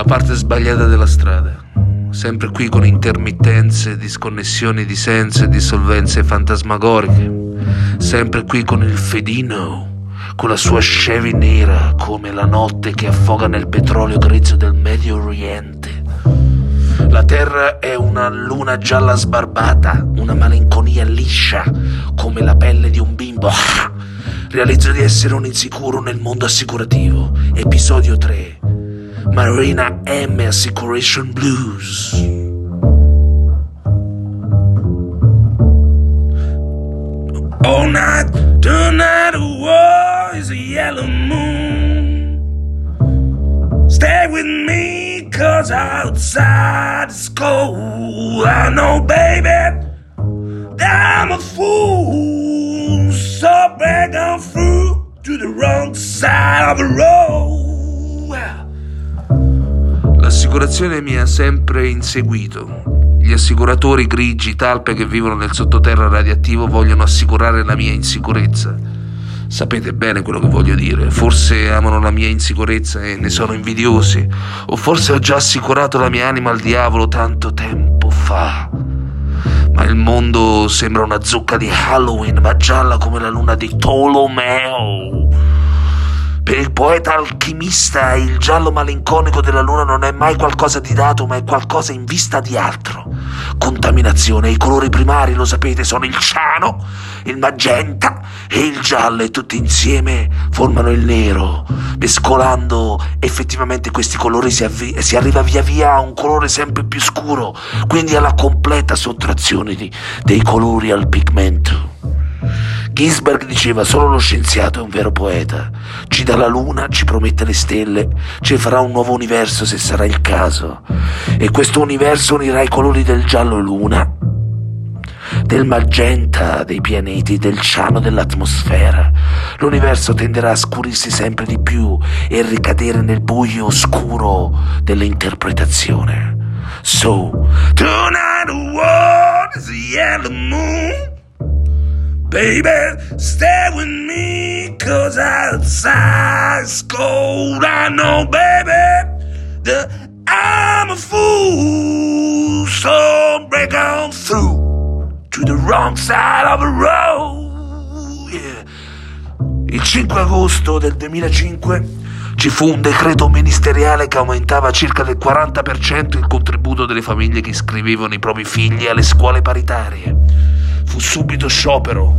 la parte sbagliata della strada. Sempre qui con intermittenze, disconnessioni di senso e dissolvenze fantasmagoriche. Sempre qui con il fedino, con la sua Chevy nera come la notte che affoga nel petrolio grezzo del Medio Oriente. La terra è una luna gialla sbarbata, una malinconia liscia come la pelle di un bimbo. Realizzo di essere un insicuro nel mondo assicurativo. Episodio 3. Marina M Assecuration Blues. All night, tonight, war is a yellow moon. Stay with me, cause outside it's cold. I know, baby, that I'm a fool. So break on through to the wrong side of the road. L'assicurazione mi ha sempre inseguito. Gli assicuratori grigi, talpe che vivono nel sottoterra radioattivo vogliono assicurare la mia insicurezza. Sapete bene quello che voglio dire. Forse amano la mia insicurezza e ne sono invidiosi. O forse ho già assicurato la mia anima al diavolo tanto tempo fa. Ma il mondo sembra una zucca di Halloween, ma gialla come la luna di Tolomeo. Per il poeta alchimista il giallo malinconico della luna non è mai qualcosa di dato, ma è qualcosa in vista di altro. Contaminazione, i colori primari, lo sapete, sono il ciano, il magenta e il giallo e tutti insieme formano il nero. Mescolando effettivamente questi colori si, avvi- si arriva via via a un colore sempre più scuro, quindi alla completa sottrazione di- dei colori al pigmento. Ginsberg diceva solo lo scienziato è un vero poeta. Ci dà la luna, ci promette le stelle, ci farà un nuovo universo se sarà il caso. E questo universo unirà i colori del giallo luna, del magenta dei pianeti, del ciano dell'atmosfera. L'universo tenderà a scurirsi sempre di più e ricadere nel buio oscuro dell'interpretazione. So, tonight the world is a yellow moon. Baby, stay with me, cause outside's cold. I know, baby, that I'm a fool. So break on through to the wrong side of the road. Yeah. Il 5 agosto del 2005 ci fu un decreto ministeriale che aumentava circa del 40% il contributo delle famiglie che iscrivevano i propri figli alle scuole paritarie. Fu subito sciopero.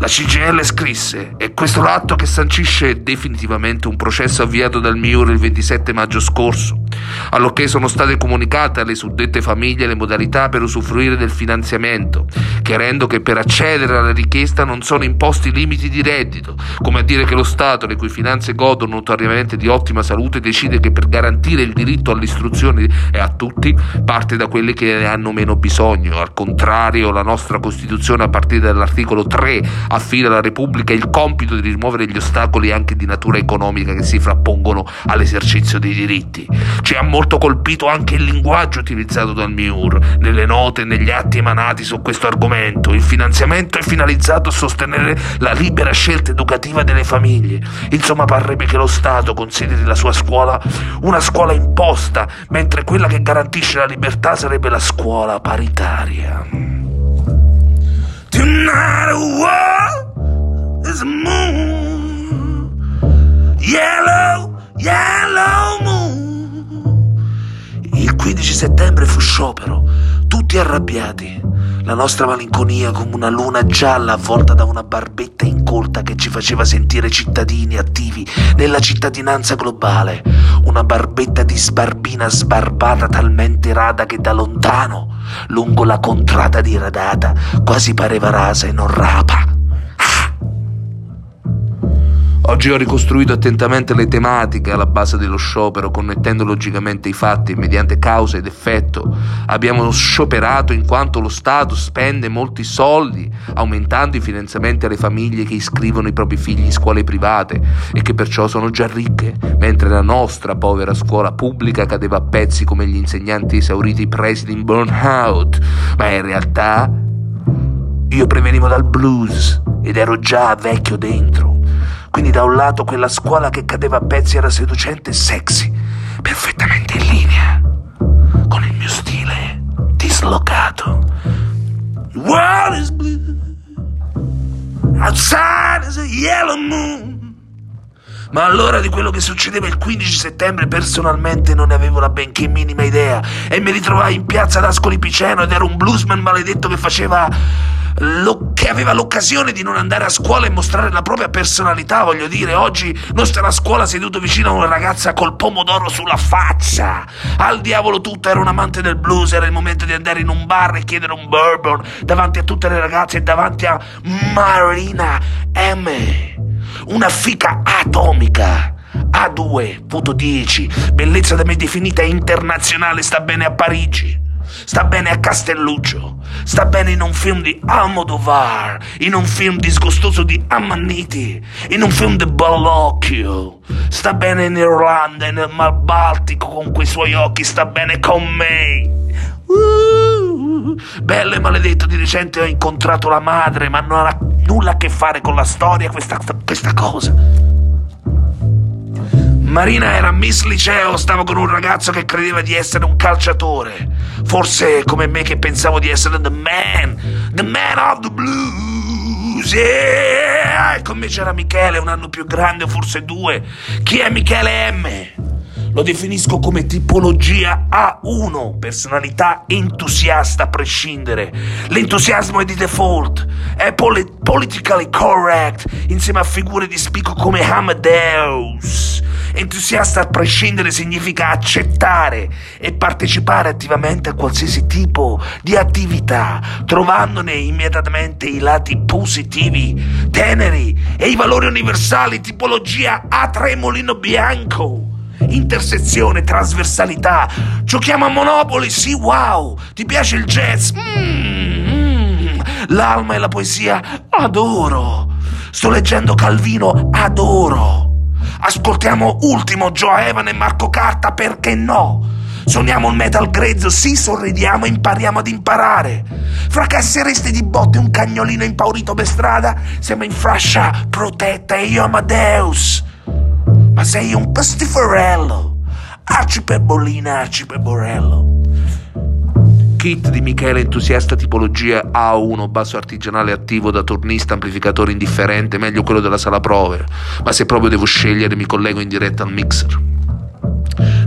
La CGL scrisse, e questo l'atto che sancisce definitivamente un processo avviato dal MIUR il 27 maggio scorso, allorché sono state comunicate alle suddette famiglie le modalità per usufruire del finanziamento, chiarendo che per accedere alla richiesta non sono imposti limiti di reddito, come a dire che lo Stato, le cui finanze godono notoriamente di ottima salute, decide che per garantire il diritto all'istruzione e a tutti parte da quelli che ne hanno meno bisogno. Al contrario, la nostra Costituzione a partire dall'articolo 3 affida alla Repubblica il compito di rimuovere gli ostacoli anche di natura economica che si frappongono all'esercizio dei diritti. Ci ha molto colpito anche il linguaggio utilizzato dal MIUR nelle note e negli atti emanati su questo argomento. Il finanziamento è finalizzato a sostenere la libera scelta educativa delle famiglie. Insomma, parrebbe che lo Stato consideri la sua scuola una scuola imposta, mentre quella che garantisce la libertà sarebbe la scuola paritaria. Tonight a world is a moon, yellow, yellow moon. Il 15 settembre fu sciopero, tutti arrabbiati. La nostra malinconia come una luna gialla avvolta da una barbetta incolta che ci faceva sentire cittadini attivi nella cittadinanza globale. Una barbetta di sbarbina sbarbata talmente rada che da lontano, lungo la contrada diradata, quasi pareva rasa e non rapa. Oggi ho ricostruito attentamente le tematiche alla base dello sciopero, connettendo logicamente i fatti mediante causa ed effetto. Abbiamo scioperato in quanto lo Stato spende molti soldi, aumentando i finanziamenti alle famiglie che iscrivono i propri figli in scuole private e che perciò sono già ricche, mentre la nostra povera scuola pubblica cadeva a pezzi come gli insegnanti esauriti presidi in burnout. Ma in realtà io prevenivo dal blues ed ero già vecchio dentro. Quindi da un lato quella scuola che cadeva a pezzi era seducente e sexy, perfettamente in linea con il mio stile dislocato. World is blue, outside is a yellow moon. Ma allora di quello che succedeva il 15 settembre personalmente non ne avevo la benché minima idea e mi ritrovai in piazza d'Ascoli Piceno ed era un bluesman maledetto che faceva lo, aveva l'occasione di non andare a scuola e mostrare la propria personalità, voglio dire, oggi non stava a scuola seduto vicino a una ragazza col pomodoro sulla faccia. Al diavolo tutto, era un amante del blues, era il momento di andare in un bar e chiedere un bourbon davanti a tutte le ragazze e davanti a Marina M una fica atomica. A2.10, bellezza da me definita internazionale, sta bene a Parigi, sta bene a Castelluccio, sta bene in un film di Almodovar, in un film disgustoso di Amaniti, in un film di Ballocchio, sta bene in Irlanda nel Mar Baltico con quei suoi occhi, sta bene con me. Uh, bello e maledetto, di recente ho incontrato la madre, ma non ha nulla a che fare con la storia questa, questa cosa. Marina era Miss Liceo, stavo con un ragazzo che credeva di essere un calciatore. Forse come me che pensavo di essere the man, the man of the blues. Yeah! E con me c'era Michele, un anno più grande, forse due. Chi è Michele M? Lo definisco come tipologia A1, personalità entusiasta a prescindere. L'entusiasmo è di default, è poli- politically correct, insieme a figure di spicco come Amadeus. Entusiasta a prescindere significa accettare e partecipare attivamente a qualsiasi tipo di attività, trovandone immediatamente i lati positivi, teneri e i valori universali, tipologia A3 Molino Bianco intersezione, trasversalità. Giochiamo a Monopoli, sì, wow. Ti piace il jazz? Mm, L'alma e la poesia, adoro. Sto leggendo Calvino, adoro. Ascoltiamo Ultimo, Joe Evan e Marco Carta, perché no? Suoniamo il metal grezzo, sì, sorridiamo e impariamo ad imparare. Fracassereste di botte un cagnolino impaurito per strada? Siamo in fascia protetta e io Amadeus ma sei un pastifarello. Arcipebolina, arcipeborello. Kit di Michele entusiasta tipologia A1 basso artigianale attivo da tornista amplificatore indifferente, meglio quello della sala prove, ma se proprio devo scegliere mi collego in diretta al mixer.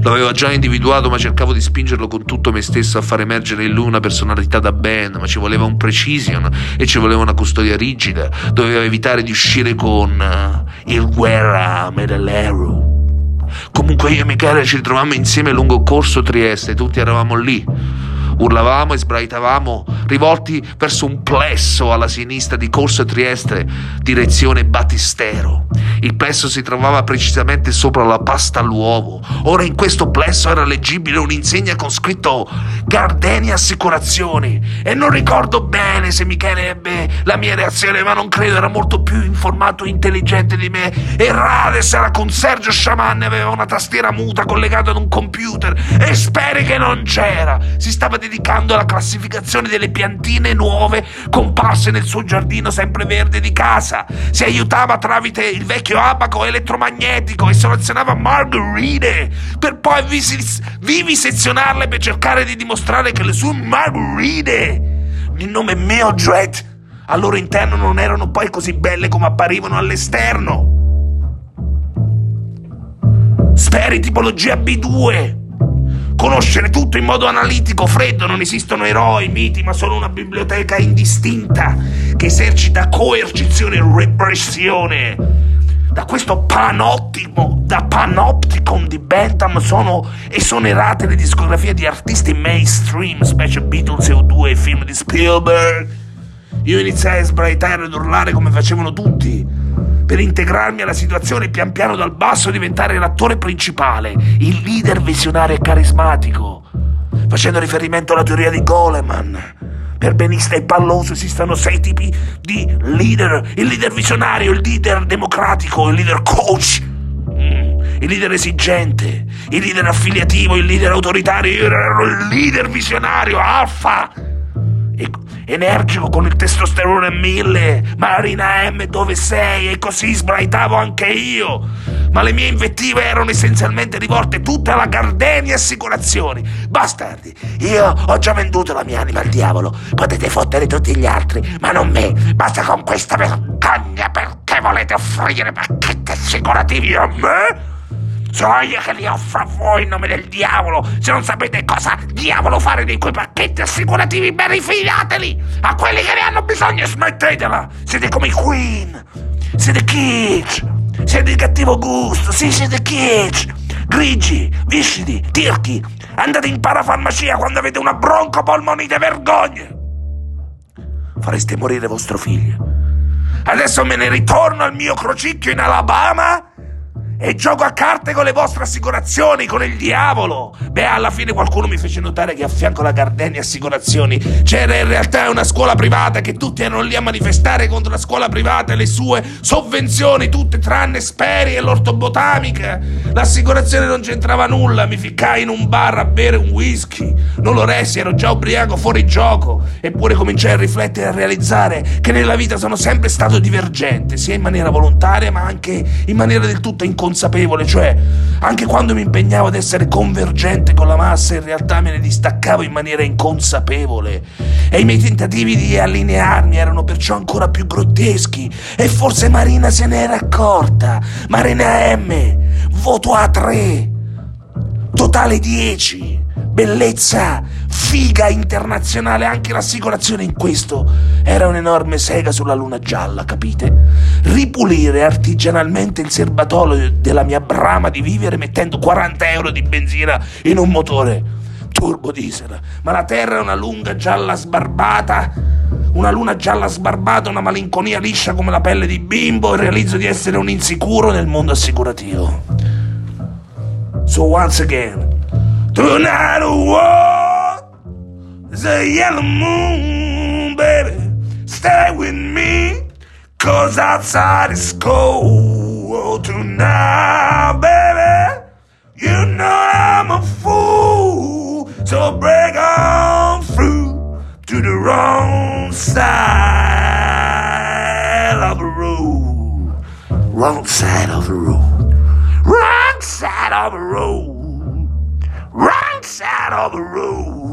Lo avevo già individuato, ma cercavo di spingerlo con tutto me stesso a far emergere in lui una personalità da band, ma ci voleva un precision e ci voleva una custodia rigida. Doveva evitare di uscire con uh, il guerra medalero. Comunque io e Michele ci ritrovammo insieme lungo corso Trieste, tutti eravamo lì Urlavamo e sbraitavamo, rivolti verso un plesso alla sinistra di Corso Trieste, direzione Battistero. Il plesso si trovava precisamente sopra la pasta all'uovo. Ora in questo plesso era leggibile un'insegna con scritto Gardeni Assicurazioni. E non ricordo bene se Michele ebbe la mia reazione, ma non credo, era molto più informato e intelligente di me. E Rades era con Sergio Sciaman e aveva una tastiera muta collegata ad un computer. E speri che non c'era. Si stava dedicando alla classificazione delle piantine nuove comparse nel suo giardino sempre verde di casa. Si aiutava tramite il vecchio abaco elettromagnetico e selezionava margherite per poi vivisezionarle per cercare di dimostrare che le sue margherite, il nome Mildred, al loro interno non erano poi così belle come apparivano all'esterno. Speri tipologia B2 Conoscere tutto in modo analitico, freddo, non esistono eroi, miti, ma solo una biblioteca indistinta che esercita coercizione e repressione. Da questo panottico, da panopticon di Bentham sono esonerate le discografie di artisti mainstream, specie Beatles, EU2 e film di Spielberg. Io iniziai a sbraitare ed urlare come facevano tutti per integrarmi alla situazione e pian piano dal basso diventare l'attore principale, il leader visionario e carismatico, facendo riferimento alla teoria di Goleman. Per benista e palloso esistono sei tipi di leader, il leader visionario, il leader democratico, il leader coach, mm, il leader esigente, il leader affiliativo, il leader autoritario, io il leader visionario, alfa. Energico con il testosterone a mille. Marina M, dove sei? E così sbraitavo anche io. Ma le mie invettive erano essenzialmente rivolte tutte alla Gardenia Assicurazioni. Bastardi, io ho già venduto la mia anima al diavolo. Potete fottere tutti gli altri, ma non me. Basta con questa vergogna perché volete offrire pacchetti assicurativi a me? Sono io che li offro a voi in nome del diavolo. Se non sapete cosa diavolo fare di quei pacchetti assicurativi, ben rifidateli a quelli che ne hanno bisogno smettetela. Siete come i Queen. Siete kitsch. Siete di cattivo gusto. Sì, siete kitsch. Grigi, viscidi, tirchi. Andate in parafarmacia quando avete una broncopolmonite vergogna. Fareste morire vostro figlio. Adesso me ne ritorno al mio crocicchio in Alabama e gioco a carte con le vostre assicurazioni, con il diavolo. Beh, alla fine qualcuno mi fece notare che a fianco alla Gardenia Assicurazioni c'era in realtà una scuola privata che tutti erano lì a manifestare contro la scuola privata e le sue sovvenzioni, tutte tranne Speri e l'ortobotamica. L'assicurazione non c'entrava nulla, mi ficcai in un bar a bere un whisky. Non lo resi, ero già ubriaco fuori gioco. Eppure cominciai a riflettere e a realizzare che nella vita sono sempre stato divergente, sia in maniera volontaria ma anche in maniera del tutto inconsciente consapevole, cioè anche quando mi impegnavo ad essere convergente con la massa, in realtà me ne distaccavo in maniera inconsapevole. E i miei tentativi di allinearmi erano perciò ancora più grotteschi. E forse Marina se ne era accorta. Marina M, voto a 3, totale 10 bellezza, figa internazionale, anche l'assicurazione in questo era un'enorme sega sulla luna gialla, capite? Ripulire artigianalmente il serbatoio della mia brama di vivere mettendo 40 euro di benzina in un motore turbo diesel, ma la terra è una lunga gialla sbarbata, una luna gialla sbarbata, una malinconia liscia come la pelle di bimbo e realizzo di essere un insicuro nel mondo assicurativo. So once again, Tonight a war a yellow moon, baby. Stay with me, cause outside it's cold. Tonight, baby, you know I'm a fool. So break on through to the wrong side of the road. Wrong side of the road. Wrong side of the road. Wrong side of the road.